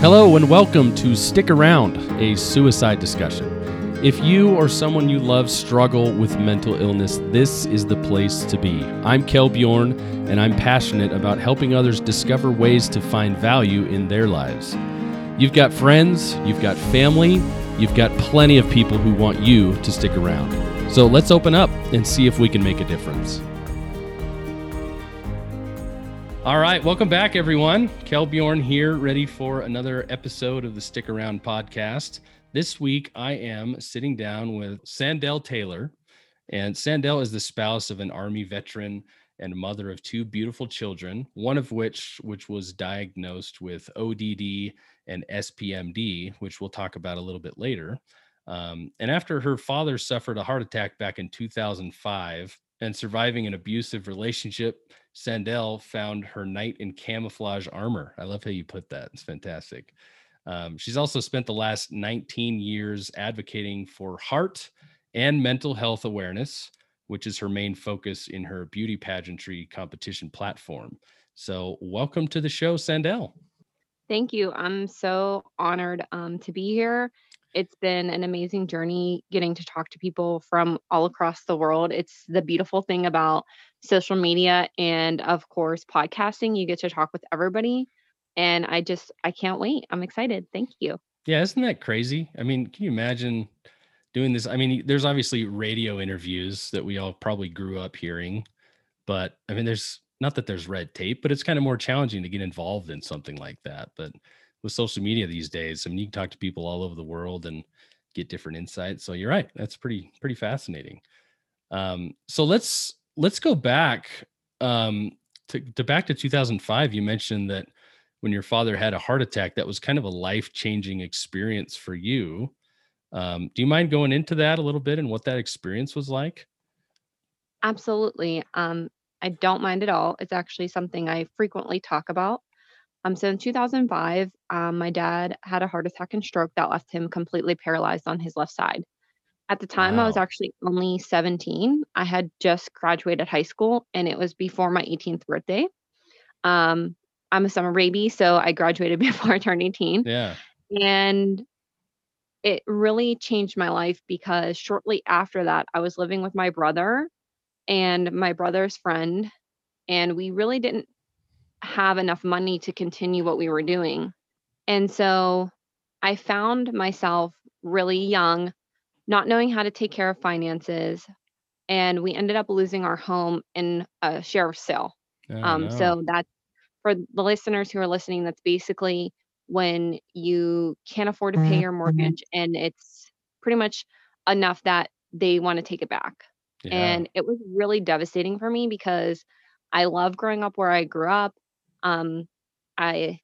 Hello and welcome to Stick Around, a suicide discussion. If you or someone you love struggle with mental illness, this is the place to be. I'm Kel Bjorn, and I'm passionate about helping others discover ways to find value in their lives. You've got friends, you've got family, you've got plenty of people who want you to stick around. So let's open up and see if we can make a difference. All right, welcome back, everyone. Kel Bjorn here, ready for another episode of the Stick Around podcast. This week, I am sitting down with Sandell Taylor, and Sandell is the spouse of an Army veteran and mother of two beautiful children, one of which which was diagnosed with ODD and SPMD, which we'll talk about a little bit later. Um, and after her father suffered a heart attack back in 2005 and surviving an abusive relationship, Sandell found her knight in camouflage armor. I love how you put that. It's fantastic. Um, she's also spent the last 19 years advocating for heart and mental health awareness, which is her main focus in her beauty pageantry competition platform. So, welcome to the show, Sandell. Thank you. I'm so honored um, to be here. It's been an amazing journey getting to talk to people from all across the world. It's the beautiful thing about social media and, of course, podcasting. You get to talk with everybody. And I just, I can't wait. I'm excited. Thank you. Yeah, isn't that crazy? I mean, can you imagine doing this? I mean, there's obviously radio interviews that we all probably grew up hearing, but I mean, there's not that there's red tape, but it's kind of more challenging to get involved in something like that. But with social media these days, I mean, you can talk to people all over the world and get different insights. So you're right. That's pretty, pretty fascinating. Um, so let's, let's go back um, to, to back to 2005. You mentioned that when your father had a heart attack, that was kind of a life changing experience for you. Um, do you mind going into that a little bit and what that experience was like? Absolutely. Um, I don't mind at all. It's actually something I frequently talk about. Um, so in 2005, um, my dad had a heart attack and stroke that left him completely paralyzed on his left side. At the time, I was actually only 17. I had just graduated high school, and it was before my 18th birthday. Um, I'm a summer baby, so I graduated before I turned 18. Yeah. And it really changed my life because shortly after that, I was living with my brother and my brother's friend, and we really didn't have enough money to continue what we were doing. And so I found myself really young, not knowing how to take care of finances, and we ended up losing our home in a sheriff's sale. Oh, Um, no. so that's for the listeners who are listening, that's basically when you can't afford to pay your mortgage and it's pretty much enough that they want to take it back. Yeah. And it was really devastating for me because I love growing up where I grew up. Um, I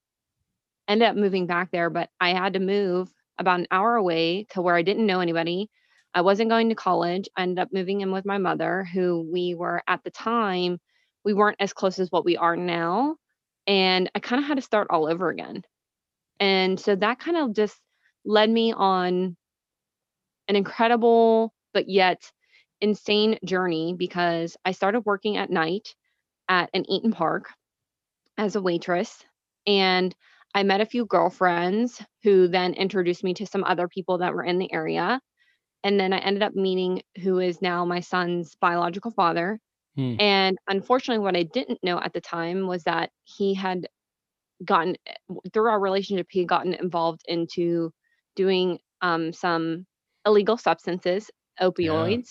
ended up moving back there, but I had to move about an hour away to where I didn't know anybody. I wasn't going to college. I ended up moving in with my mother, who we were at the time, we weren't as close as what we are now. And I kind of had to start all over again. And so that kind of just led me on an incredible, but yet insane journey because I started working at night at an Eat'n Park as a waitress. And I met a few girlfriends who then introduced me to some other people that were in the area. And then I ended up meeting who is now my son's biological father. Hmm. And unfortunately, what I didn't know at the time was that he had gotten, eh, through our relationship, he had gotten involved into doing um, some illegal substances, Yeah. opioids.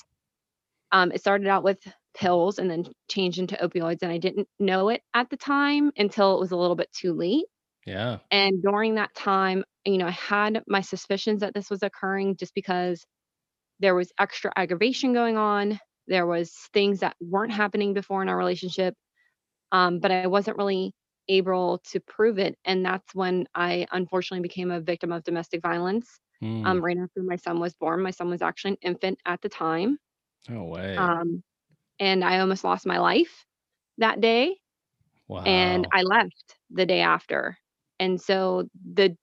Um, it started out with pills and then changed into opioids. And I didn't know it at the time until it was a little bit too late. Yeah. And during that time, you know, I had my suspicions that this was occurring just because there was extra aggravation going on. There was things that weren't happening before in our relationship, um, but I wasn't really able to prove it. And that's when I unfortunately became a victim of domestic violence. Hmm. Um, right after my son was born, my son was actually an infant at the time, No way. um, and I almost lost my life that day. And I left the day after. And so the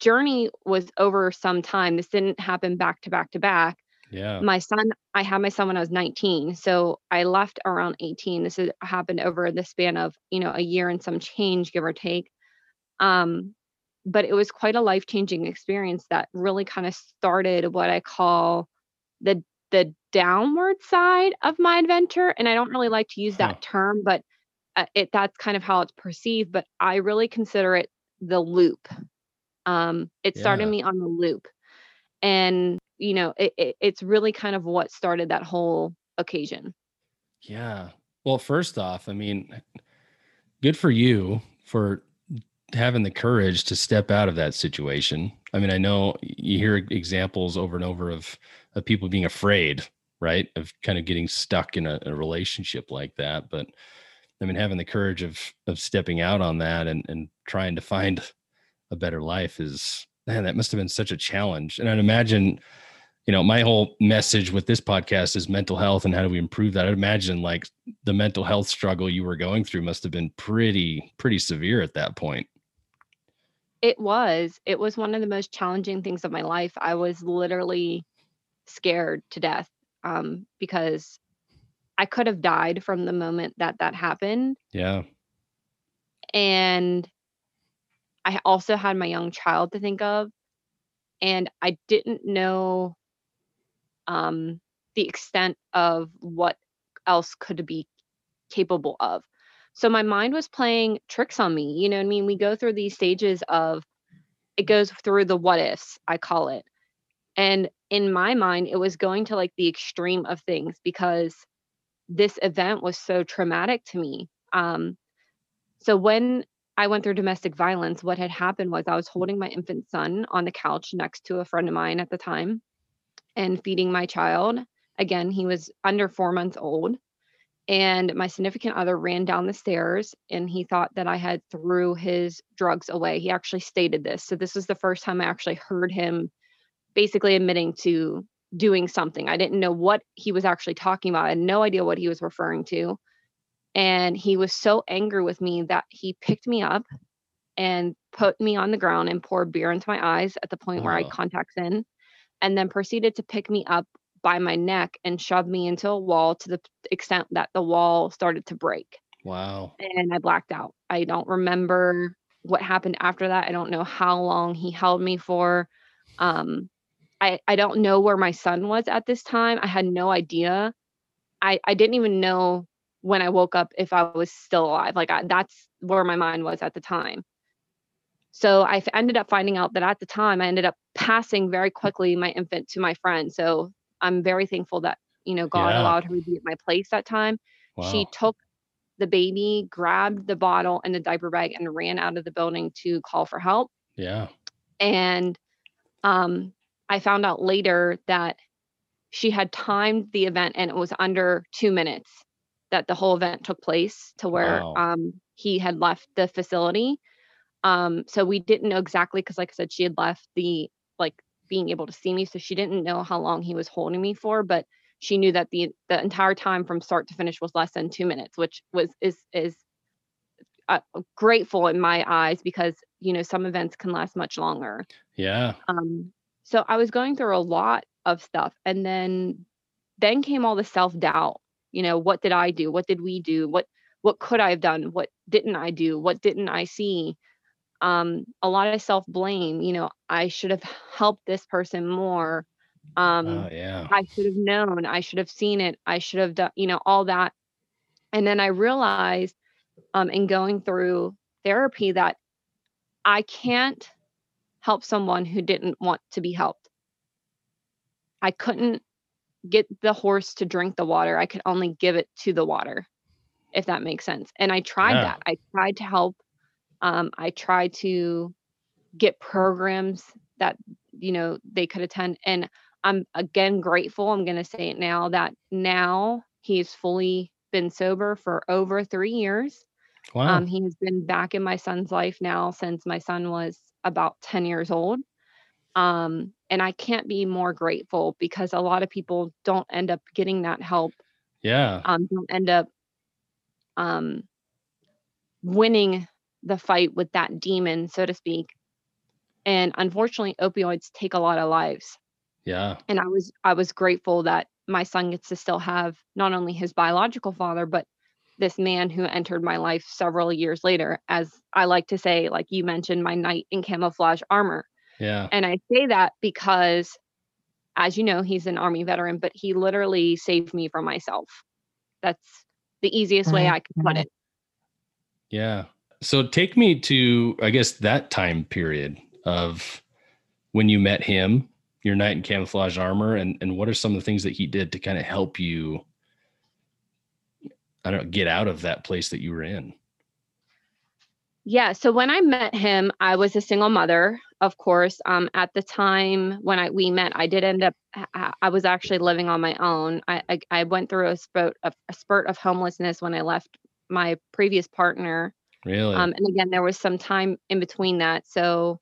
journey was over some time. This didn't happen back to back to back. Yeah. My son, I had my son when I was 19, so I left around 18. This has happened over the span of, you know, a year and some change, give or take. Um, but it was quite a life changing experience that really kind of started what I call the the downward side of my adventure. And I don't really like to use Huh. that term, but uh, it that's kind of how it's perceived. But I really consider it the loop. Um, it started Yeah. me on the loop, and you know, it, it it's really kind of what started that whole occasion. Yeah. Well, first off, I mean, good for you for having the courage to step out of that situation. I mean, I know you hear examples over and over of of people being afraid, right? Of kind of getting stuck in a, a relationship like that. But I mean, having the courage of of stepping out on that and and trying to find a better life is man, that must have been such a challenge. And I'd imagine, you know, my whole message with this podcast is mental health and how do we improve that. I'd imagine like the mental health struggle you were going through must have been pretty, pretty severe at that point. It was. It was one of the most challenging things of my life. I was literally scared to death um, because I could have died from the moment that that happened. Yeah. And I also had my young child to think of. And I didn't know um, the extent of what else could be capable of. So my mind was playing tricks on me. You know what I mean? We go through these stages of it goes through the what ifs, I call it. And in my mind, it was going to like the extreme of things because this event was so traumatic to me. Um, so when I went through domestic violence, what had happened was I was holding my infant son on the couch next to a friend of mine at the time and feeding my child. Again, he was under four months old. And my significant other ran down the stairs and he thought that I had threw his drugs away. He actually stated this. So this was the first time I actually heard him basically admitting to doing something. I didn't know what he was actually talking about. I had no idea what he was referring to. And he was so angry with me that he picked me up and put me on the ground and poured beer into my eyes at the point where I contacts in, and then proceeded to pick me up by my neck and shove me into a wall to the extent that the wall started to break Wow. and I blacked out. I don't remember what happened after that. I don't know how long he held me for. Um, I I don't know where my son was at this time. I had no idea. I I didn't even know when I woke up if I was still alive. Like I, that's where my mind was at the time. So I ended up finding out that at the time I ended up passing very quickly my infant to my friend. So I'm very thankful that you know God Yeah. allowed her to be at my place that time. Wow. She took the baby, grabbed the bottle and the diaper bag, and ran out of the building to call for help. Yeah. And um, I found out later that she had timed the event and it was under two minutes that the whole event took place to where Wow. um, he had left the facility. Um, so we didn't know exactly because, like I said, she had left the like being able to see me, so she didn't know how long he was holding me for, but she knew that the the entire time from start to finish was less than two minutes, which was is is uh, grateful in my eyes because you know some events can last much longer. Yeah. Um, so I was going through a lot of stuff, and then then came all the self doubt. You know, what did I do? What did we do? What what could I have done? What didn't I do? What didn't I see? Um, a lot of self blame. You know, I should have helped this person more. Um, Oh, yeah. I should have known. I should have seen it. I should have done. You know, all that. And then I realized, um, in going through therapy, that I can't help someone who didn't want to be helped. I couldn't get the horse to drink the water. I could only give it to the water, if that makes sense. And I tried Yeah. that. I tried to help. Um, I tried to get programs that you know they could attend. And I'm again grateful. I'm going to say it now that now he's fully been sober for over three years. Wow. Um, he has been back in my son's life now since my son was about 10 years old. Um, and I can't be more grateful because a lot of people don't end up getting that help, yeah. um, don't end up um, winning the fight with that demon, so to speak. And unfortunately, opioids take a lot of lives. Yeah. And I was I was grateful that my son gets to still have not only his biological father, but this man who entered my life several years later as i like to say like you mentioned my knight in camouflage armor. Yeah. and i say that because as you know he's an army veteran but he literally saved me from myself. That's the easiest way mm-hmm. i can put mm-hmm. it. Yeah. So take me to, I guess, that time period of when you met him, your knight in camouflage armor, and and what are some of the things that he did to kind of help you, I don't know, get out of that place that you were in. Yeah. So when I met him, I was a single mother, of course. Um, at the time when I we met, I did end up. I- was actually living on my own. I I, I went through a spurt of a spurt of homelessness when I left my previous partner. Really? Um, and again, there was some time in between that. So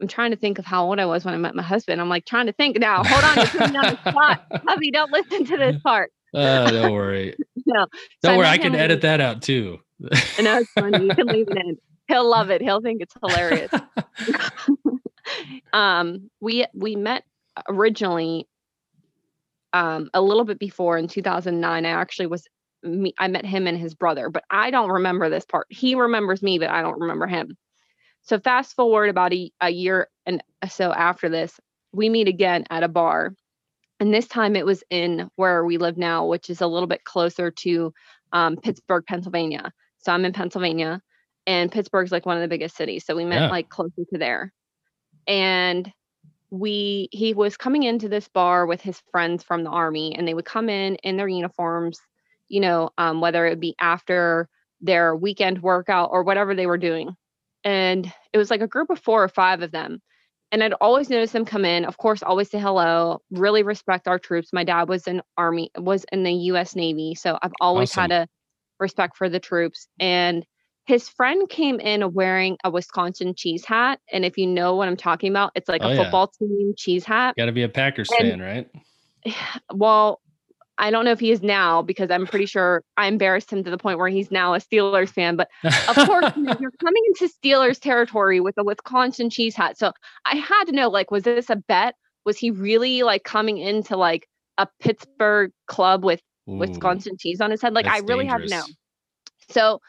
I'm trying to think of how old I was when I met my husband. I'm like trying to think now. Hold on, you're putting me on the spot. Hubby, don't listen to this part. Uh, don't worry. No. Don't worry. I can edit that out too. I know it's funny. You can leave it in. He'll love it. He'll think it's hilarious. um, we we met originally um, a little bit before in 2009. I actually was me, I met him and his brother, but I don't remember this part. He remembers me, but I don't remember him. So fast forward about a, a year and so after this, we meet again at a bar. And this time it was in where we live now, which is a little bit closer to um, Pittsburgh, Pennsylvania. So I'm in Pennsylvania, and Pittsburgh's like one of the biggest cities. So we met Yeah. like closer to there. And we he was coming into this bar with his friends from the army, and they would come in in their uniforms, you know, um, whether it be after their weekend workout or whatever they were doing. And it was like a group of four or five of them. And I'd always notice them come in, of course, always say hello, really respect our troops. My dad was in army, was in the US Navy. So I've always had a respect for the troops. And his friend came in wearing a Wisconsin cheese hat. And if you know what I'm talking about, it's like Oh, a yeah. football team cheese hat. Got to be a Packers And- fan, right? Well, I don't know if he is now because I'm pretty sure I embarrassed him to the point where he's now a Steelers fan. But of course, you know, you're coming into Steelers territory with a Wisconsin cheese hat. So I had to know, like, was this a bet? Was he really like coming into like a Pittsburgh club with Ooh, Wisconsin cheese on his head? Like, I really had to know. So,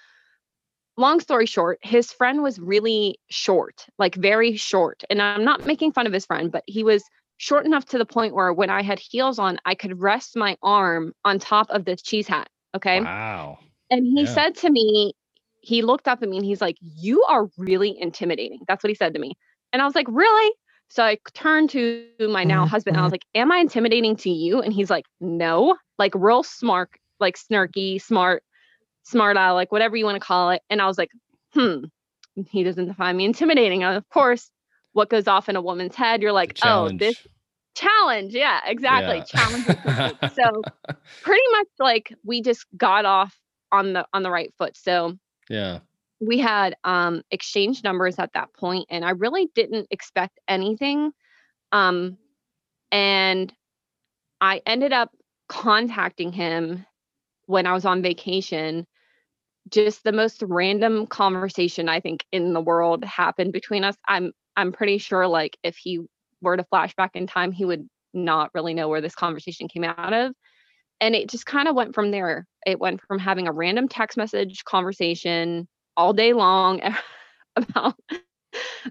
long story short, his friend was really short, like very short. And I'm not making fun of his friend, but he was short enough to the point where when I had heels on, I could rest my arm on top of this cheese hat. Okay. Wow. And he Yeah. said to me, he looked up at me and he's like, You are really intimidating. That's what he said to me. And I was like, Really? So I turned to my now mm-hmm, husband and I mm-hmm. was like, Am I intimidating to you? And he's like, No, like real smart, like snarky, smart, smart eye, like whatever you want to call it. And I was like, Hmm, he doesn't find me intimidating. Of course, what goes off in a woman's head, you're like, Oh, this challenge. Yeah, exactly. Yeah. Challenge. so pretty much like we just got off on the on the right foot. So yeah. we had um exchanged numbers at that point and I really didn't expect anything. Um and I ended up contacting him when I was on vacation. Just the most random conversation I think in the world happened between us. I'm I'm pretty sure like if he were to flash back in time, he would not really know where this conversation came out of. And it just kind of went from there. It went from having a random text message conversation all day long about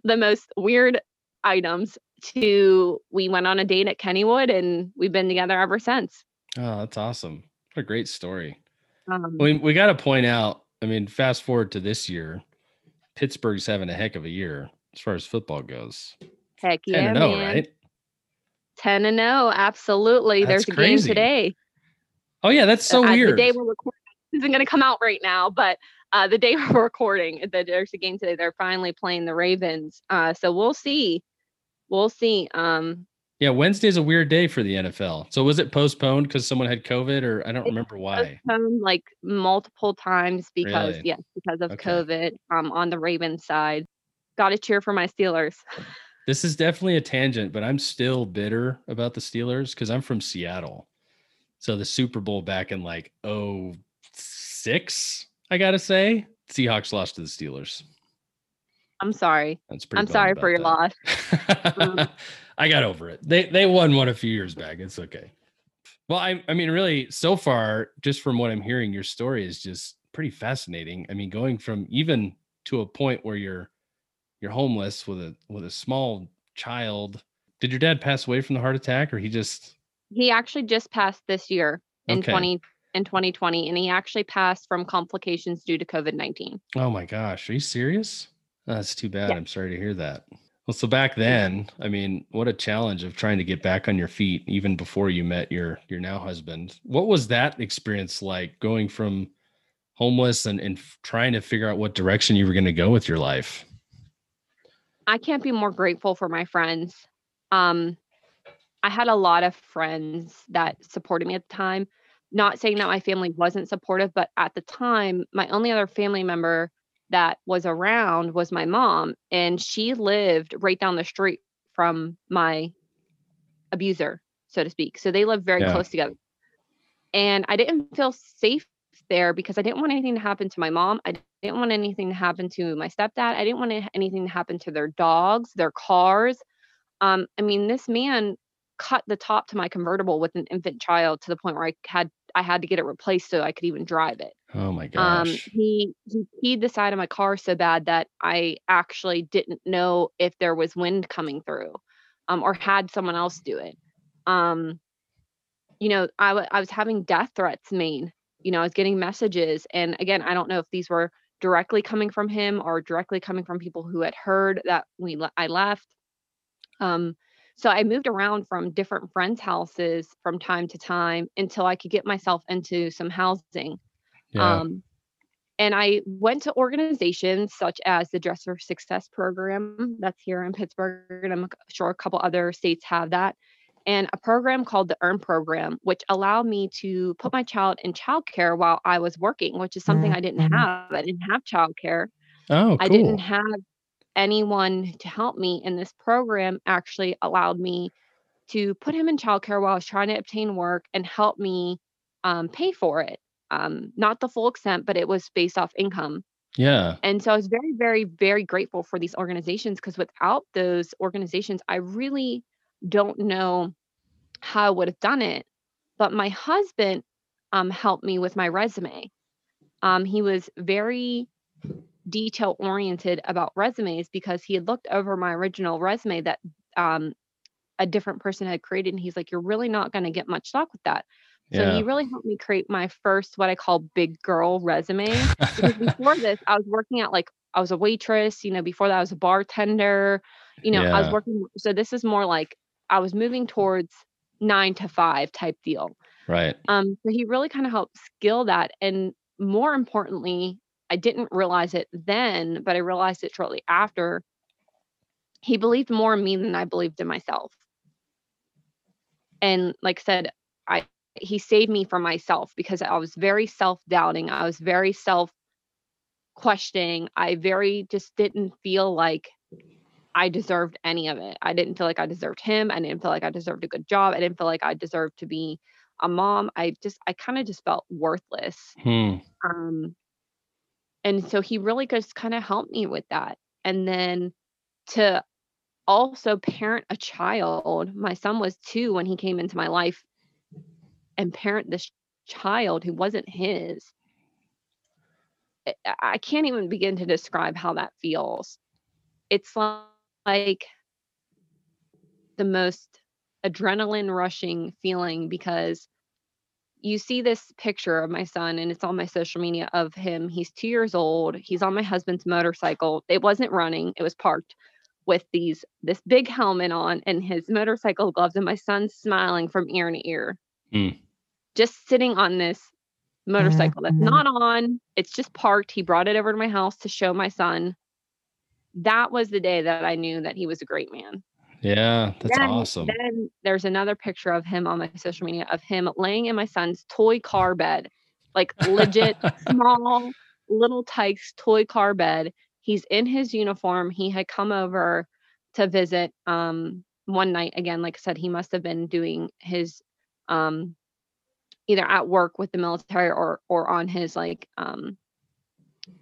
the most weird items to we went on a date at Kennywood and we've been together ever since. Oh, that's awesome. What a great story. Um, We we got to point out. I mean, fast forward to this year, Pittsburgh's having a heck of a year as far as football goes. heck yeah, and zero, man. right? 10 and 0, absolutely. That's There's a crazy. game today. Oh yeah, that's so uh, weird. The day we're recording isn't going to come out right now, but uh, the day we're recording, the, there's a game today. They're finally playing the Ravens. Uh, so we'll see. We'll see. Um, yeah, Wednesday's a weird day for the NFL. So was it postponed because someone had COVID, or I don't remember why? postponed like multiple times because Really? yes, because of Okay. COVID. Um, on the Ravens side, got to cheer for my Steelers. This is definitely a tangent, but I'm still bitter about the Steelers because I'm from Seattle. So the Super Bowl back in like 06, I gotta say, Seahawks lost to the Steelers. I'm sorry. That's pretty. I'm sorry for your about loss. that. Mm. I got over it. They they won one a few years back. It's okay. Well, I, I mean, really, so far, just from what I'm hearing, your story is just pretty fascinating. I mean, going from even to a point where you're you're homeless with a with a small child. Did your dad pass away from the heart attack, or he just? He actually just passed this year in Okay. 20 in 2020, and he actually passed from complications due to COVID 19. Oh my gosh, are you serious? That's too bad. Yeah. I'm sorry to hear that. Well, so back then, I mean, what a challenge of trying to get back on your feet even before you met your your now husband. What was that experience like going from homeless and, and trying to figure out what direction you were going to go with your life? I can't be more grateful for my friends. Um, I had a lot of friends that supported me at the time. Not saying that my family wasn't supportive, but at the time, my only other family member that was around was my mom, and she lived right down the street from my abuser, so to speak. So they lived very Yeah. close together. And I didn't feel safe there because I didn't want anything to happen to my mom. I didn't want anything to happen to my stepdad. I didn't want anything to happen to their dogs, their cars. Um, I mean, this man cut the top to my convertible with an infant child to the point where I had I had to get it replaced so I could even drive it. Oh my Um, gosh. he he keyed the side of my car so bad that I actually didn't know if there was wind coming through, um, or had someone else do it. Um, you know, I I was having death threats made. You know, I was getting messages, and again, I don't know if these were directly coming from him or directly coming from people who had heard that we I left. Um, so I moved around from different friends' houses from time to time until I could get myself into some housing. Yeah. Um, and I went to organizations such as the Dress for Success program that's here in Pittsburgh, and I'm sure a couple other states have that, and a program called the Earn program, which allowed me to put my child in childcare while I was working, which is something I didn't have. I didn't have childcare. oh, I didn't have anyone to help me, and this program actually allowed me to put him in childcare while I was trying to obtain work and help me um, pay for it. Um, not the full extent, but it was based off income. yeah. And so I was very, very, very grateful for these organizations because without those organizations, I really don't know how I would have done it. But my husband um, helped me with my resume. Um, he was very detail oriented about resumes because he had looked over my original resume that um, a different person had created. And he's like, You're really not going to get much luck with that. So Yeah. he really helped me create my first, what I call big girl resume. Because before this, I was working at like, I was a waitress, you know, before that, I was a bartender, you know, I was working. So this is more like I was moving towards nine to five type deal. right. Um, so he really kind of helped skill that. And more importantly, I didn't realize it then, but I realized it shortly after. He believed more in me than I believed in myself. And like I said, I he saved me from myself because I was very self-doubting. I was very self questioning. I very just didn't feel like I deserved any of it. I didn't feel like I deserved him. I didn't feel like I deserved a good job. I didn't feel like I deserved to be a mom. I just I kind of just felt worthless. Hmm. Um and so he really just kind of helped me with that. And then to also parent a child. My son was 2 when he came into my life and parent this child who wasn't his. I can't even begin to describe how that feels. It's li- like the most adrenaline rushing feeling because you see this picture of my son and it's on my social media of him. He's 2 years old. He's on my husband's motorcycle. It wasn't running, it was parked with these this big helmet on and his motorcycle gloves and my son's smiling from ear to ear. Hmm. Just sitting on this motorcycle that's not on. It's just parked. He brought it over to my house to show my son. That was the day that I knew that he was a great man. Yeah. That's then, awesome. Then there's another picture of him on my social media of him laying in my son's toy car bed, like legit small Little Tikes toy car bed. He's in his uniform. He had come over to visit um one night again. Like I said, he must have been doing his um either at work with the military or or on his like um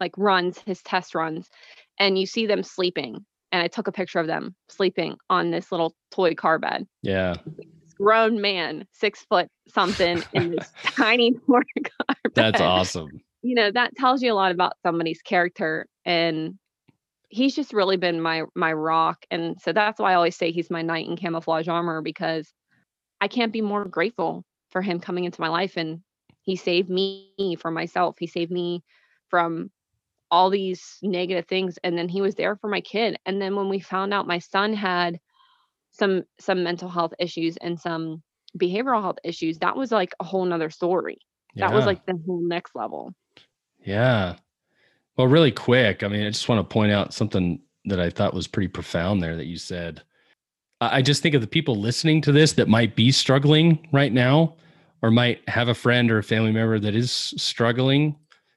like runs, his test runs, and you see them sleeping. And I took a picture of them sleeping on this little toy car bed. yeah. grown man, six foot something in this tiny four car. bed. That's awesome. You know, that tells you a lot about somebody's character and he's just really been my my rock and so that's why I always say he's my knight in camouflage armor because I can't be more grateful for him coming into my life and he saved me from myself. He saved me from all these negative things and then he was there for my kid. And then when we found out my son had some some mental health issues and some behavioral health issues, that was like a whole nother story. Yeah. That was like the whole next level. Yeah. Well, really quick, I mean, I just want to point out something that I thought was pretty profound there that you said. I just think of the people listening to this that might be struggling right now or might have a friend or a family member that is struggling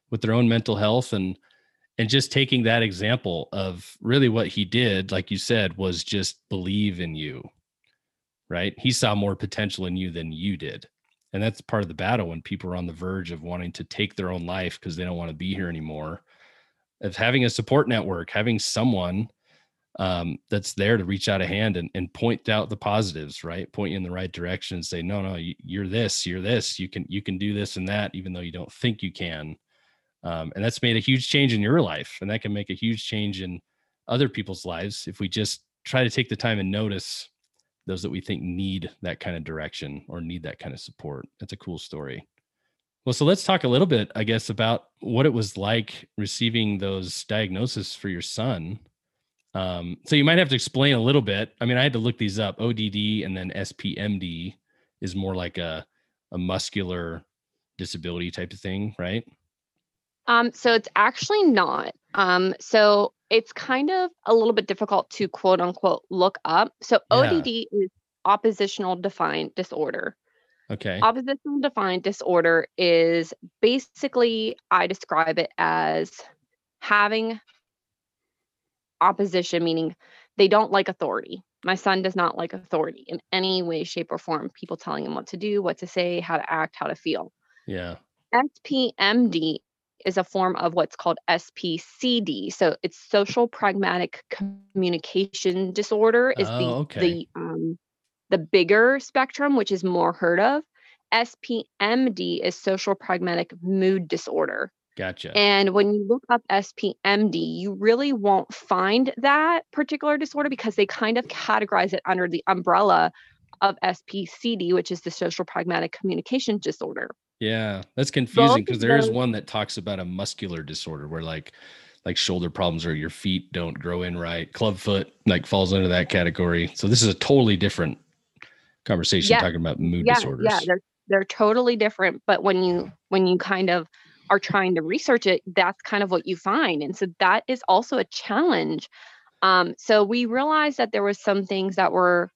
with their own mental health and and just taking that example of really what he did like you said was just believe in you right he saw more potential in you than you did and that's part of the battle when people are on the verge of wanting to take their own life because they don't want to be here anymore of having a support network having someone um, that's there to reach out a hand and, and point out the positives, right? Point you in the right direction and say, no, no, you're this, you're this, you can, you can do this and that, even though you don't think you can. Um, and that's made a huge change in your life. And that can make a huge change in other people's lives if we just try to take the time and notice those that we think need that kind of direction or need that kind of support. That's a cool story. Well, so let's talk a little bit, I guess, about what it was like receiving those diagnoses for your son um, so you might have to explain a little bit. I mean, I had to look these up. ODD and then SPMD is more like a a muscular disability type of thing, right? Um, so it's actually not. Um, so it's kind of a little bit difficult to quote unquote look up. So yeah. ODD is oppositional defiant disorder. Okay. Oppositional defiant disorder is basically, I describe it as having opposition, meaning they don't like authority. My son does not like authority in any way, shape, or form. People telling him what to do, what to say, how to act, how to feel. Yeah. SPMD is a form of what's called SPCD. So it's social pragmatic communication disorder is oh, the okay. the um, the bigger spectrum, which is more heard of. SPMD is social pragmatic mood disorder. Gotcha. And when you look up SPMD, you really won't find that particular disorder because they kind of categorize it under the umbrella of SPCD, which is the social pragmatic communication disorder. Yeah, that's confusing because there is one that talks about a muscular disorder where like like shoulder problems or your feet don't grow in right. Clubfoot like falls under that category. So this is a totally different conversation yeah. talking about mood yeah, disorders. Yeah, they're they're totally different. But when you when you kind of are trying to research it, that's kind of what you find. And so that is also a challenge. Um, so we realized that there was some things that were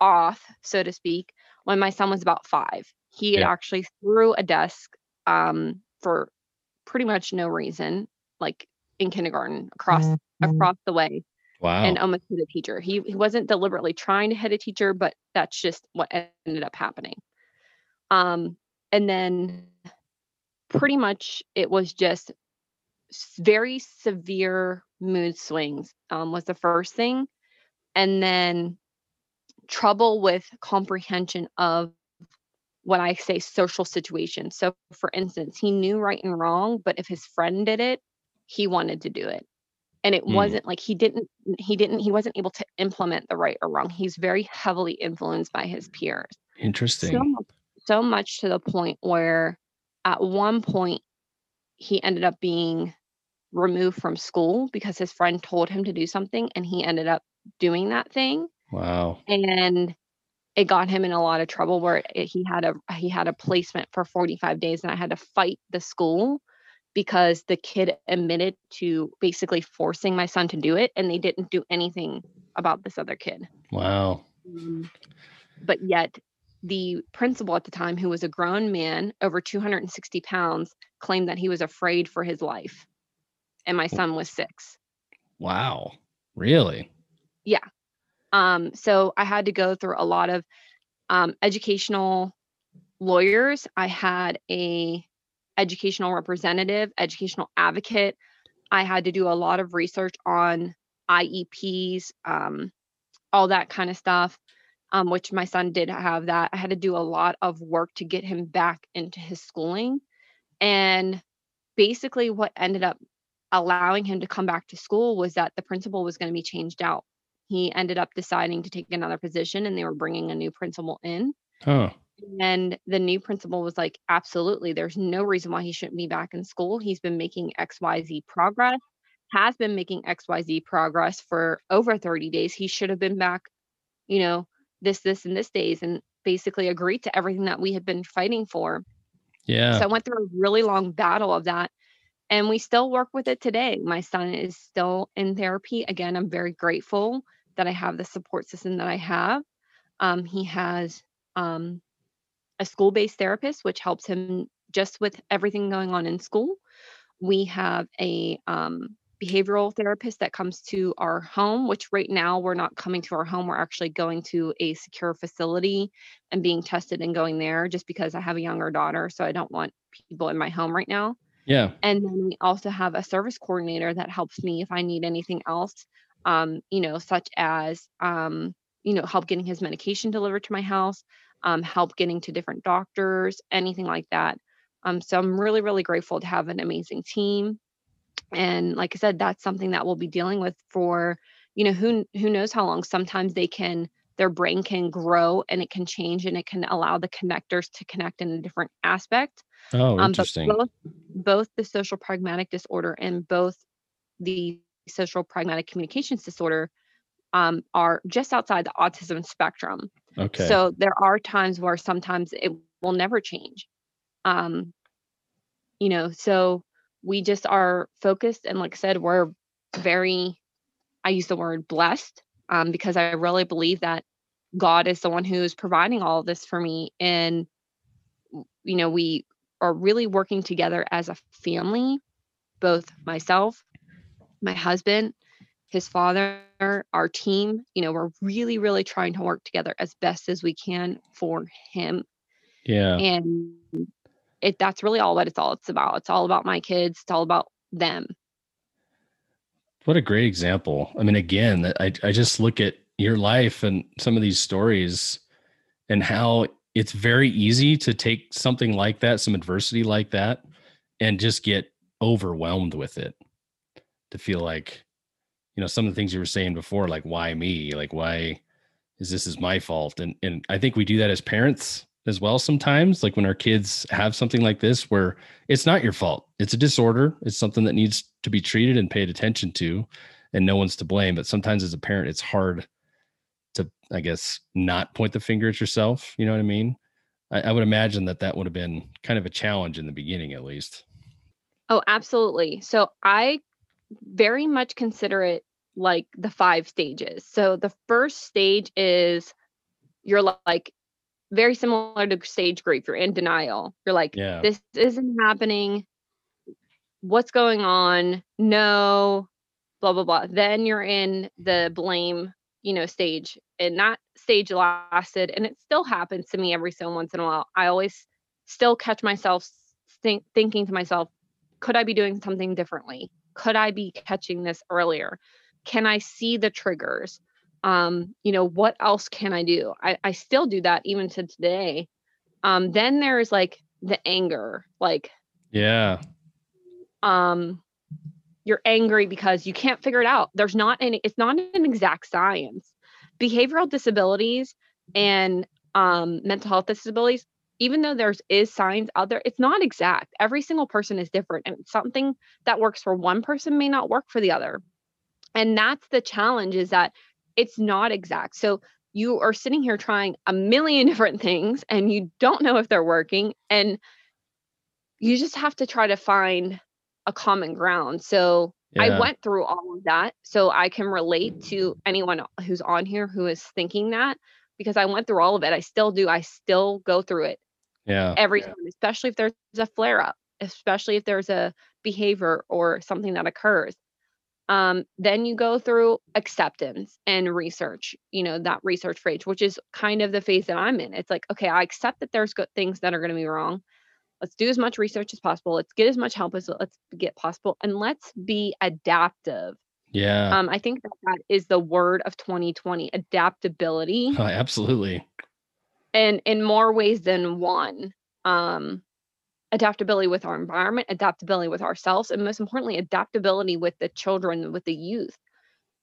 off, so to speak, when my son was about five. He yeah. actually threw a desk um, for pretty much no reason, like in kindergarten across mm-hmm. across the way. Wow. And almost hit a teacher. He he wasn't deliberately trying to hit a teacher, but that's just what ended up happening. Um, and then pretty much it was just very severe mood swings um, was the first thing and then trouble with comprehension of what i say social situations so for instance he knew right and wrong but if his friend did it he wanted to do it. And it mm. wasn't like he didn't he didn't he wasn't able to implement the right or wrong. He's very heavily influenced by his peers. Interesting. so, so much to the point where at one point he ended up being removed from school because his friend told him to do something and he ended up doing that thing. Wow. And it got him in a lot of trouble where it, he had a he had a placement for 45 days and i had to fight the school because the kid admitted to basically forcing my son to do it and they didn't do anything about this other kid wow um, but yet the principal at the time, who was a grown man, over 260 pounds, claimed that he was afraid for his life. And my son was six. Wow. Really? Yeah. Um, so I had to go through a lot of um, educational lawyers. I had a educational representative, educational advocate. I had to do a lot of research on IEPs, um, all that kind of stuff. um, which my son did have that. I had to do a lot of work to get him back into his schooling. And basically, what ended up allowing him to come back to school was that the principal was going to be changed out. He ended up deciding to take another position and they were bringing a new principal in. Oh. And the new principal was like, absolutely, there's no reason why he shouldn't be back in school. He's been making XYZ progress, has been making XYZ progress for over 30 days. He should have been back, you know, this, this, and this days, and basically agreed to everything that we had been fighting for. Yeah. So I went through a really long battle of that. And we still work with it today. My son is still in therapy. Again, I'm very grateful that I have the support system that I have. Um, he has um, a school based therapist, which helps him just with everything going on in school. We have a um, behavioral therapist that comes to our home, which right now we're not coming to our home. We're actually going to a secure facility and being tested and going there just because I have a younger daughter. So I don't want people in my home right now. Yeah. And then we also have a service coordinator that helps me if I need anything else, um, you know, such as, um, you know, help getting his medication delivered to my house, um, help getting to different doctors, anything like that. Um, so I'm really, really grateful to have an amazing team. And like i said that's something that we'll be dealing with for you know who who knows how long. Sometimes they can their brain can grow and it can change and it can allow the connectors to connect in a different aspect. Oh interesting. um, both, both the social pragmatic disorder and both the social pragmatic communications disorder um, are just outside the autism spectrum. Okay. So there are times where sometimes it will never change. Um, you know so we just are focused and like i said we're very i use the word blessed um, because i really believe that god is the one who is providing all of this for me and you know we are really working together as a family both myself my husband his father our team you know we're really really trying to work together as best as we can for him yeah and it that's really all what it's all it's about. It's all about my kids. It's all about them. What a great example. I mean, again, I I just look at your life and some of these stories and how it's very easy to take something like that, some adversity like that, and just get overwhelmed with it. To feel like, you know, some of the things you were saying before, like why me? Like why is this is my fault? And and I think we do that as parents as well sometimes like when our kids have something like this where it's not your fault. It's a disorder. It's something that needs to be treated and paid attention to and no one's to blame. But sometimes as a parent it's hard to i guess not point the finger at yourself you know what i mean? I, I would imagine that that would have been kind of a challenge in the beginning at least. Oh absolutely. So i very much consider it like the five stages so the first stage is you're like very similar to stage grief. You're in denial. You're like, yeah. this isn't happening. What's going on? No, blah, blah, blah. Then you're in the blame, you know, stage. And that stage lasted, and it still happens to me every so once in a while. I always still catch myself think, thinking to myself, could I be doing something differently? Could I be catching this earlier? Can I see the triggers? um you know what else can i do? I, I still do that even to today. Um then there's like the anger like yeah. Um you're angry because you can't figure it out. There's not any it's not an exact science. Behavioral disabilities and um mental health disabilities even though there's is science out there it's not exact every single person is different and something that works for one person may not work for the other and that's the challenge is that it's not exact. So you are sitting here trying a million different things and you don't know if they're working and you just have to try to find a common ground. So yeah. I went through all of that so I can relate to anyone who's on here who is thinking that because I went through all of it. I still do. I still go through it. Yeah. Every time, especially if there's a flare up, especially if there's a behavior or something that occurs. Um, then you go through acceptance and research, you know, that research phase, which is kind of the phase that I'm in. It's like, okay, I accept that there's good things that are going to be wrong. Let's do as much research as possible. Let's get as much help as let's get possible. And let's be adaptive Yeah. Um, I think that that is the word of 2020, adaptability. Oh, absolutely. And in more ways than one. Um, adaptability with our environment, adaptability with ourselves, and most importantly, adaptability with the children, with the youth.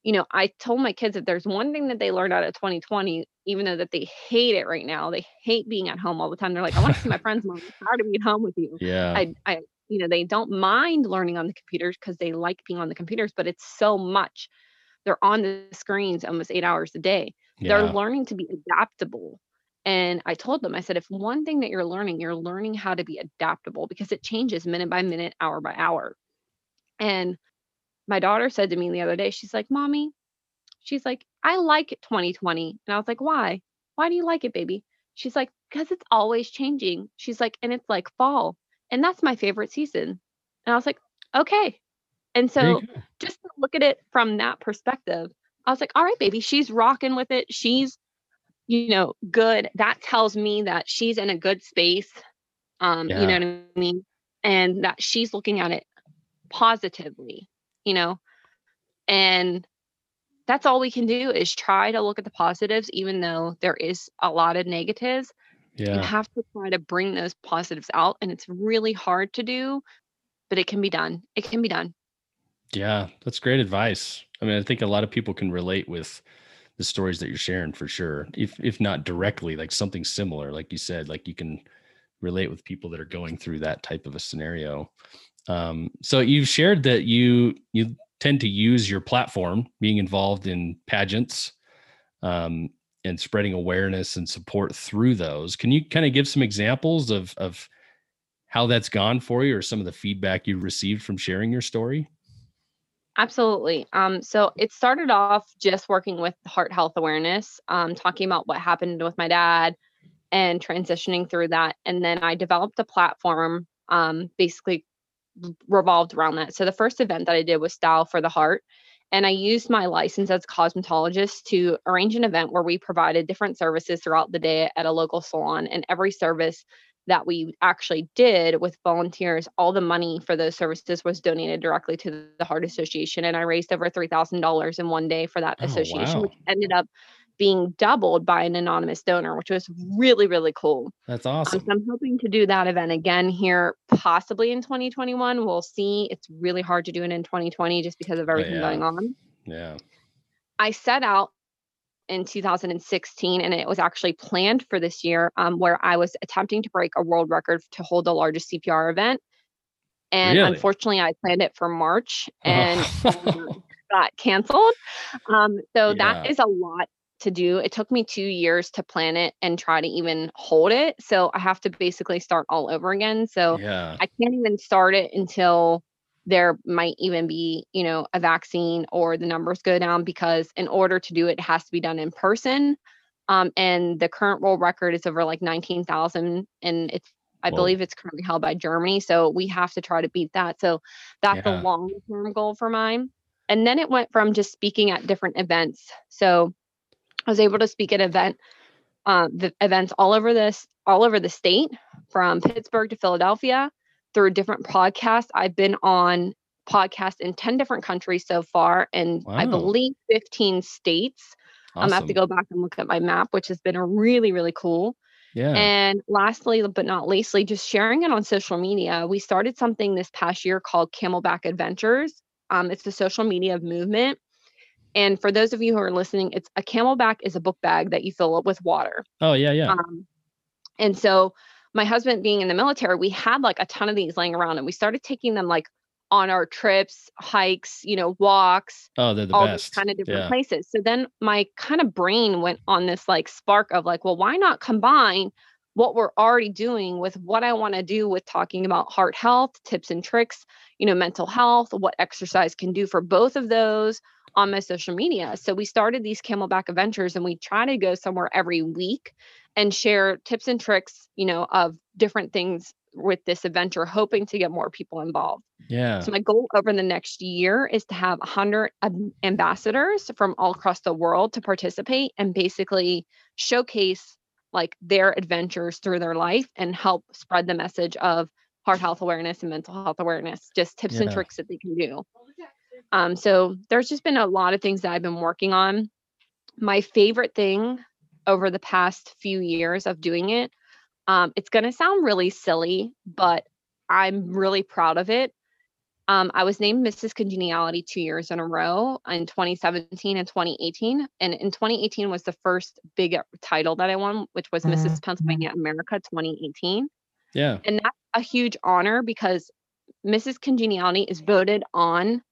You know, I told my kids if there's one thing that they learned out of 2020, even though that they hate it right now, they hate being at home all the time. They're like, I want to see my friends, mom. I'm tired of being home with you. Yeah. I, I, you know, they don't mind learning on the computers because they like being on the computers, but it's so much. They're on the screens almost eight hours a day. They're learning to be adaptable. And I told them, I said, if one thing that you're learning, you're learning how to be adaptable because it changes minute by minute, hour by hour. And my daughter said to me the other day, she's like, Mommy, she's like, I like 2020. And I was like, Why? Why do you like it, baby? She's like, Because it's always changing. She's like, And it's like fall. And that's my favorite season. And I was like, Okay. And so just to look at it from that perspective, I was like, All right, baby, she's rocking with it. She's you know, good. That tells me that she's in a good space. Um, you know what I mean? And that she's looking at it positively, you know, and that's all we can do is try to look at the positives, even though there is a lot of negatives. Yeah. You have to try to bring those positives out. And it's really hard to do, but it can be done. It can be done. Yeah. That's great advice. I mean, I think a lot of people can relate with the stories that you're sharing for sure. If if not directly, like something similar, like you said, like you can relate with people that are going through that type of a scenario. Um, so you've shared that you you tend to use your platform, being involved in pageants, um, and spreading awareness and support through those. Can you kind of give some examples of of how that's gone for you, or some of the feedback you've received from sharing your story? Absolutely. Um, so it started off just working with heart health awareness, um, talking about what happened with my dad and transitioning through that. And then I developed a platform um, basically revolved around that. So the first event that I did was Style for the Heart. And I used my license as a cosmetologist to arrange an event where we provided different services throughout the day at a local salon. And every service that we actually did with volunteers, all the money for those services was donated directly to the Heart Association. And I raised over $3,000 in one day for that Oh, association, wow. which ended up being doubled by an anonymous donor, which was really, really cool. That's Um, so awesome. I'm hoping to do that event again here, possibly in 2021. We'll see. It's really hard to do it in 2020 just because of Oh, everything yeah. going on. Yeah. I set out in 2016, and it was actually planned for this year, um, where I was attempting to break a world record to hold the largest CPR event. And Really? unfortunately, I planned it for March, and Oh. um, got canceled. Um, so that Yeah. is a lot to do. It took me two years to plan it and try to even hold it. So I have to basically start all over again. So yeah. I can't even start it until there might even be, you know, a vaccine or the numbers go down because in order to do it, it has to be done in person. Um, and the current world record is over like 19,000 and it's I Whoa. believe it's currently held by Germany. So we have to try to beat that. So that's Yeah. a long term goal for mine. And then it went from just speaking at different events. So I was able to speak at event uh, the events all over this all over the state from Pittsburgh to Philadelphia through different podcasts. I've been on podcasts in 10 different countries so far and I believe 15 states. I'm gonna have to go back and look at my map, which has been a really, really cool. Yeah. And lastly, but not leastly, just sharing it on social media. We started something this past year called Camelback Adventures. Um, it's a social media movement. And for those of you who are listening, it's a camelback is a book bag that you fill up with water. oh yeah, yeah. Um, and so my husband being in the military, we had like a ton of these laying around and we started taking them like on our trips, hikes, you know, walks, oh, they're the all these best. kind of different Yeah. places. So then my kind of brain went on this like spark of like, well, why not combine what we're already doing with what I want to do with talking about heart health, tips and tricks, you know, mental health, what exercise can do for both of those on my social media. So we started these camelback adventures and we try to go somewhere every week and share tips and tricks, you know, of different things with this adventure, hoping to get more people involved. Yeah. So my goal over the next year is to have 100 ambassadors from all across the world to participate and basically showcase like their adventures through their life and help spread the message of heart health awareness and mental health awareness, just tips and tricks that they can do. Um, so there's just been a lot of things that I've been working on. My favorite thing over the past few years of doing it, um, it's going to sound really silly, but I'm really proud of it. Um, I was named Mrs. Congeniality two years in a row in 2017 and 2018. And in 2018 was the first big title that I won, which was Mrs. Mm-hmm. Pennsylvania America 2018. Yeah. And that's a huge honor because Mrs. Congeniality is voted on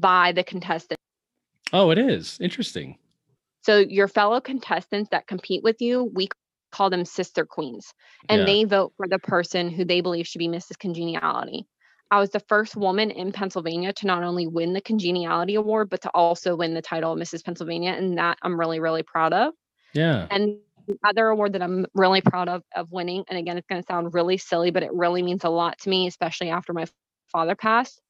by the contestant. Oh, it is. Interesting. So your fellow contestants that compete with you, we call them sister queens. And yeah. they vote for the person who they believe should be Mrs. Congeniality. I was the first woman in Pennsylvania to not only win the Congeniality Award, but to also win the title of Mrs. Pennsylvania. And that I'm really, really proud of. Yeah. And the other award that I'm really proud of of winning, and again, it's going to sound really silly, but it really means a lot to me, especially after my father passed.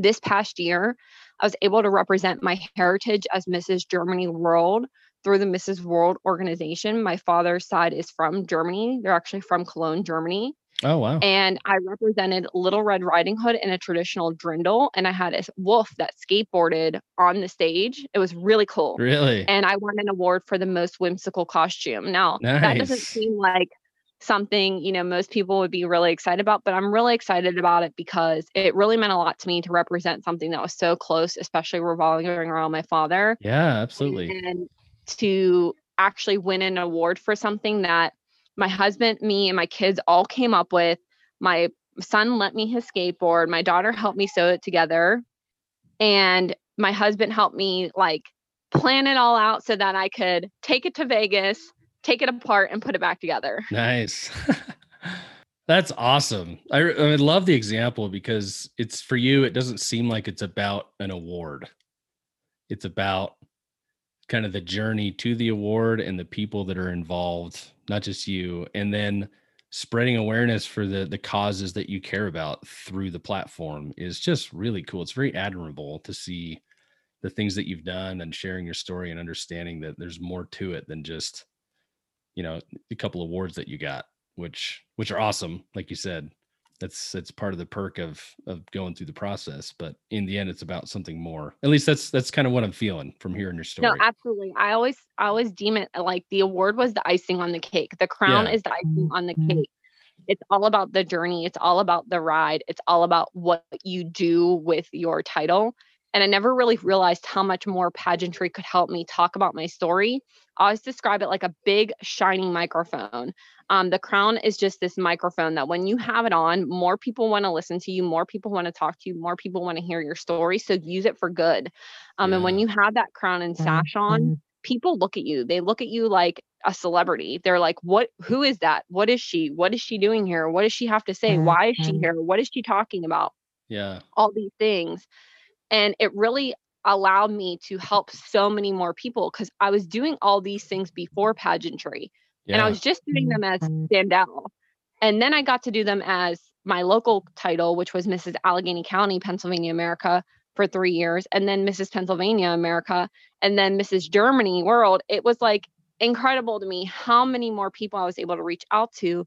This past year, I was able to represent my heritage as Mrs. Germany World through the Mrs. World organization. My father's side is from Germany. They're actually from Cologne, Germany. Oh wow! And I represented Little Red Riding Hood in a traditional drindle, and I had a wolf that skateboarded on the stage. It was really cool. Really? And I won an award for the most whimsical costume. Now nice. that doesn't seem like something you know most people would be really excited about, but I'm really excited about it because it really meant a lot to me to represent something that was so close, especially revolving around my father. Yeah, absolutely. And to actually win an award for something that my husband, me, and my kids all came up with. My son lent me his skateboard. My daughter helped me sew it together. And my husband helped me like plan it all out so that I could take it to Vegas, take it apart, and put it back together. Nice. That's awesome. I, I love the example because it's for you, it doesn't seem like it's about an award. It's about kind of the journey to the award and the people that are involved, not just you, and then spreading awareness for the the causes that you care about through the platform is just really cool. It's very admirable to see the things that you've done and sharing your story and understanding that there's more to it than just you know a couple awards that you got which which are awesome like you said that's that's part of the perk of of going through the process but in the end it's about something more at least that's that's kind of what i'm feeling from hearing your story no absolutely i always i always deem it like the award was the icing on the cake the crown yeah. is the icing on the mm-hmm. cake it's all about the journey it's all about the ride it's all about what you do with your title and I never really realized how much more pageantry could help me talk about my story. I always describe it like a big, shining microphone. Um, the crown is just this microphone that when you have it on, more people want to listen to you, more people want to talk to you, more people want to hear your story. So use it for good. Um, yeah. And when you have that crown and sash on, mm-hmm. people look at you. They look at you like a celebrity. They're like, what? Who is that? What is she? What is she doing here? What does she have to say? Why is she mm-hmm. here? What is she talking about? Yeah. All these things. And it really allowed me to help so many more people because I was doing all these things before pageantry. Yeah. And I was just doing them as mm-hmm. And then I got to do them as my local title, which was Mrs. Allegheny County, Pennsylvania, America for three years, and then Mrs. Pennsylvania, America, and then Mrs. Germany World. It was like incredible to me how many more people I was able to reach out to.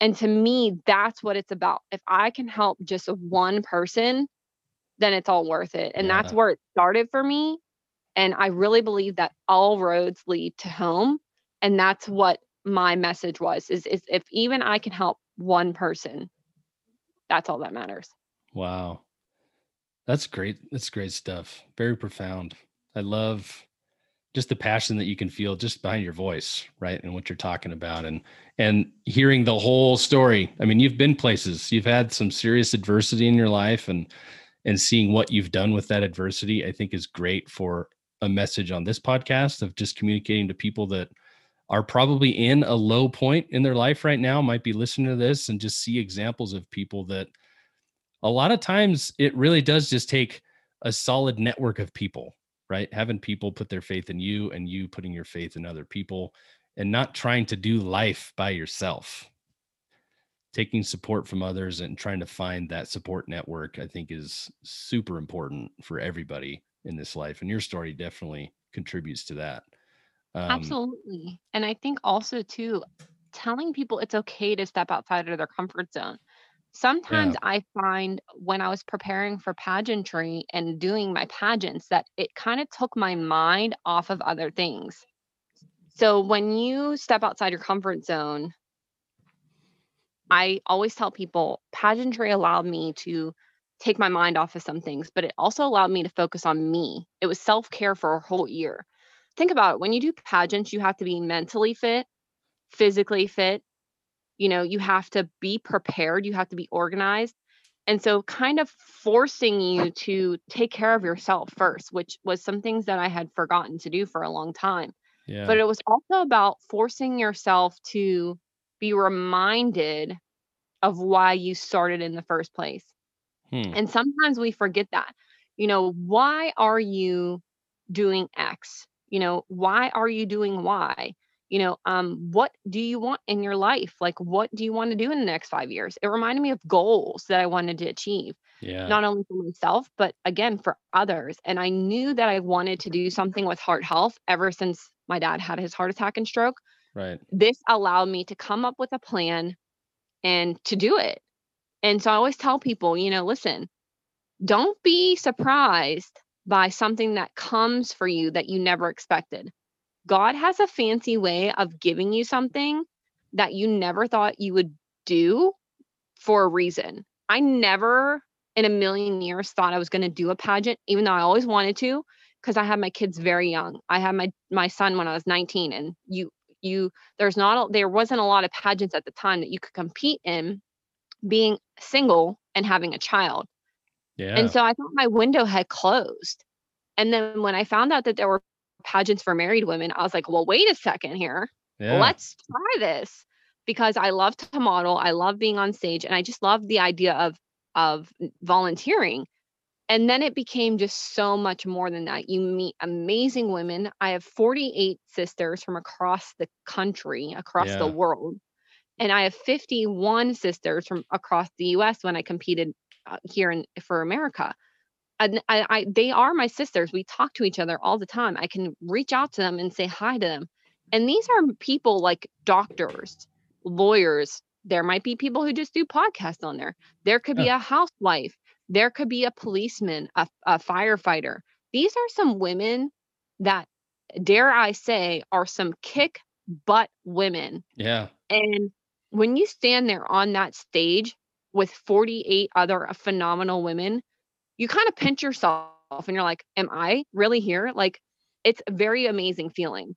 And to me, that's what it's about. If I can help just one person, then it's all worth it. And yeah. that's where it started for me. And I really believe that all roads lead to home. And that's what my message was is, is if even I can help one person, that's all that matters. Wow. That's great. That's great stuff. Very profound. I love just the passion that you can feel just behind your voice, right? And what you're talking about and and hearing the whole story. I mean, you've been places. You've had some serious adversity in your life and and seeing what you've done with that adversity, I think is great for a message on this podcast of just communicating to people that are probably in a low point in their life right now, might be listening to this and just see examples of people that a lot of times it really does just take a solid network of people, right? Having people put their faith in you and you putting your faith in other people and not trying to do life by yourself taking support from others and trying to find that support network i think is super important for everybody in this life and your story definitely contributes to that. Um, absolutely and i think also too telling people it's okay to step outside of their comfort zone. Sometimes I find when I was preparing for pageantry and doing my pageants that it kind of took my mind off of other things. So when you step outside your comfort zone, I always tell people pageantry allowed me to take my mind off of some things, but it also allowed me to focus on me. It was self care for a whole year. Think about it when you do pageants, you have to be mentally fit, physically fit. You know, you have to be prepared, you have to be organized. And so, kind of forcing you to take care of yourself first, which was some things that I had forgotten to do for a long time. Yeah. But it was also about forcing yourself to be reminded of why you started in the first place. Hmm. And sometimes we forget that. You know, why are you doing X? You know, why are you doing Y? You know, um, what do you want in your life? Like, what do you want to do in the next five years? It reminded me of goals that I wanted to achieve, Yeah. not only for myself, but again for others. And I knew that I wanted to do something with heart health ever since my dad had his heart attack and stroke. Right. This allowed me to come up with a plan and to do it. And so I always tell people, you know, listen, don't be surprised by something that comes for you that you never expected. God has a fancy way of giving you something that you never thought you would do for a reason. I never in a million years thought I was going to do a pageant, even though I always wanted to, because I had my kids very young. I had my my son when I was 19, and you you there's not a, there wasn't a lot of pageants at the time that you could compete in being single and having a child. Yeah. And so I thought my window had closed. And then when I found out that there were pageants for married women, I was like, well, wait a second here. yeah. Let's try this because I love to model. I love being on stage and I just love the idea of of volunteering. And then it became just so much more than that. You meet amazing women. I have 48 sisters from across the country, across Yeah. the world. And I have 51 sisters from across the US when I competed uh, here in for America. And I, I they are my sisters. We talk to each other all the time. I can reach out to them and say hi to them. And these are people like doctors, lawyers. There might be people who just do podcasts on there. There could be a housewife. There could be a policeman, a, a firefighter. These are some women that, dare I say, are some kick butt women. yeah. And when you stand there on that stage with 48 other phenomenal women, you kind of pinch yourself and you're like, Am I really here? Like, it's a very amazing feeling.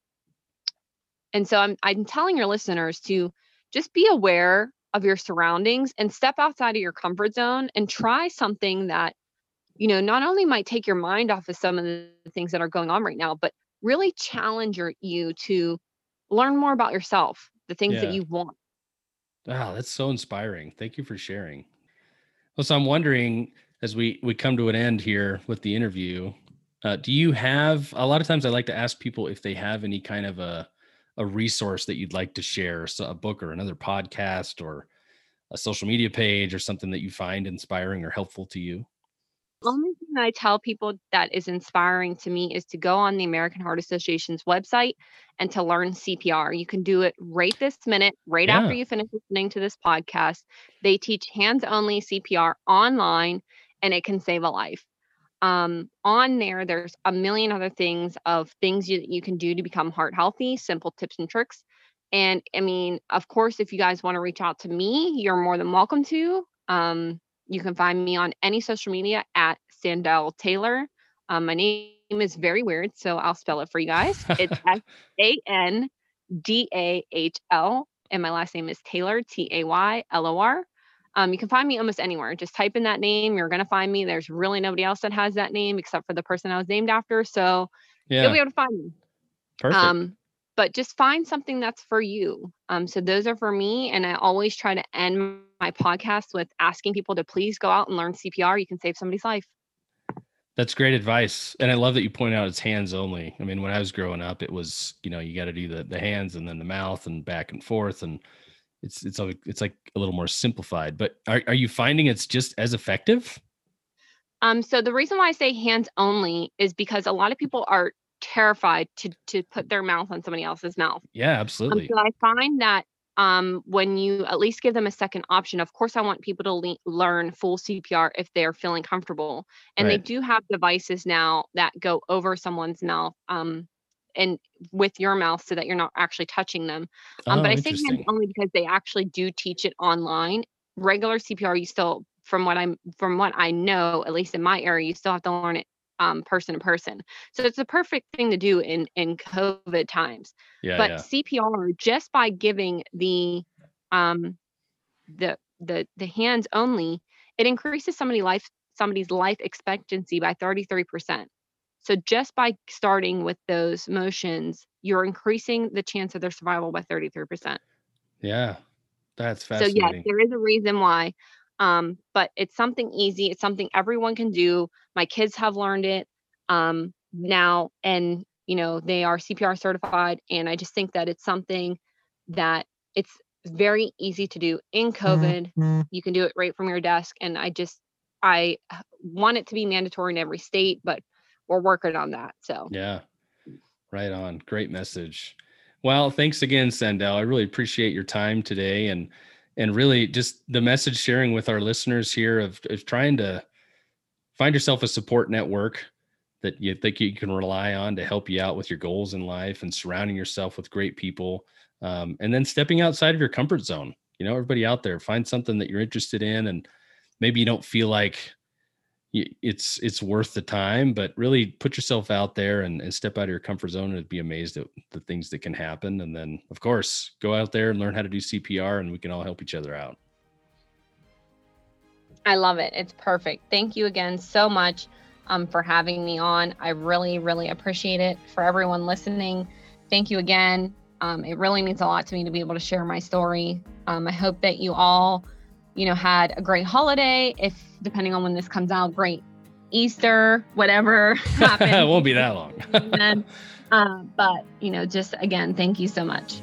And so I'm I'm telling your listeners to just be aware of your surroundings and step outside of your comfort zone and try something that, you know, not only might take your mind off of some of the things that are going on right now, but really challenge your, you to learn more about yourself, the things that you want. Wow, that's so inspiring. Thank you for sharing. Well, so I'm wondering as we we come to an end here with the interview, uh, do you have a lot of times I like to ask people if they have any kind of a a resource that you'd like to share, so a book or another podcast or a social media page or something that you find inspiring or helpful to you. The only thing I tell people that is inspiring to me is to go on the American Heart Association's website and to learn CPR. You can do it right this minute, right Yeah. after you finish listening to this podcast. They teach hands only CPR online and it can save a life. Um, on there, there's a million other things of things you, you can do to become heart healthy, simple tips and tricks. And I mean, of course, if you guys want to reach out to me, you're more than welcome to. Um, you can find me on any social media at Sandahl Taylor. Um, my name is very weird, so I'll spell it for you guys. It's S A N D A H L, and my last name is Taylor, T A Y L O R. Um, you can find me almost anywhere. Just type in that name. You're going to find me. There's really nobody else that has that name except for the person I was named after. So you'll be able to find me. perfect. Um, but just find something that's for you. Um, so those are for me. And I always try to end my podcast with asking people to please go out and learn CPR. You can save somebody's life. That's great advice. And I love that you point out it's hands only. I mean, when I was growing up, it was, you know, you got to do the the hands and then the mouth and back and forth and it's it's a- it's like a little more simplified. But are are you finding it's just as effective? Um, so the reason why I say hands only is because a lot of people are terrified to to put their mouth on somebody else's mouth. Yeah, Um, absolutely. so I find that um, when you at least give them a second option. Of course, I want people to le- learn full CPR if they're feeling comfortable. And right. they do have devices now that go over someone's mouth um, and with your mouth so that you're not actually touching them. Um, oh, but I say hands only because they actually do teach it online. Regular CPR, you still, from what I'm, from what I know, at least in my area, you still have to learn it um, person to person. So it's a perfect thing to do in in COVID times. Yeah, but yeah. CPR just by giving the um the the the hands only, it increases somebody life somebody's life expectancy by 33%. So just by starting with those motions, you're increasing the chance of their survival by 33%. Yeah. That's fascinating. So yes, there is a reason why um, but it's something easy. It's something everyone can do. My kids have learned it um, now, and you know they are CPR certified. And I just think that it's something that it's very easy to do in mm-hmm. COVID. Mm-hmm. You can do it right from your desk, and I just I want it to be mandatory in every state, but we're working on that. So yeah, right on. Great message. Well, thanks again, Sandahl. I really appreciate your time today and and really just the message sharing with our listeners here of, of trying to find yourself a support network that you think you can rely on to help you out with your goals in life and surrounding yourself with great people um, and then stepping outside of your comfort zone you know everybody out there find something that you're interested in and maybe you don't feel like it's it's worth the time but really put yourself out there and, and step out of your comfort zone and be amazed at the things that can happen. And then of course go out there and learn how to do cpr and we can all help each other out. I love it. It's perfect. Thank you again so much um, for having me on. I really really appreciate it. For everyone listening thank you again. Um, it really means a lot to me to be able to share my story. Um, i hope that you all you know, had a great holiday. If depending on when this comes out, great Easter, whatever happens. it won't be that long. then, uh, but you know, just again, thank you so much.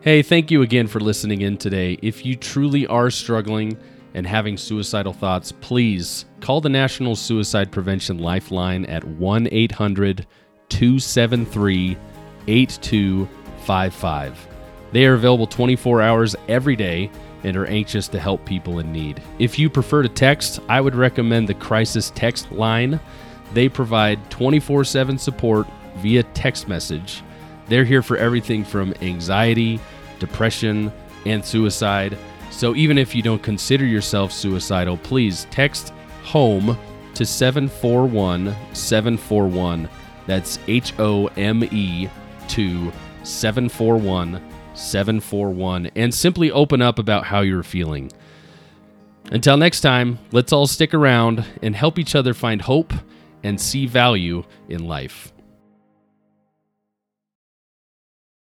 Hey, thank you again for listening in today. If you truly are struggling and having suicidal thoughts, please call the National Suicide Prevention Lifeline at 1 800 273 8255. They are available 24 hours every day and are anxious to help people in need. If you prefer to text, I would recommend the Crisis Text Line. They provide 24 7 support via text message. They're here for everything from anxiety, depression, and suicide. So even if you don't consider yourself suicidal, please text HOME to 741 741 that's H O M E to 741 741 and simply open up about how you're feeling. Until next time, let's all stick around and help each other find hope and see value in life.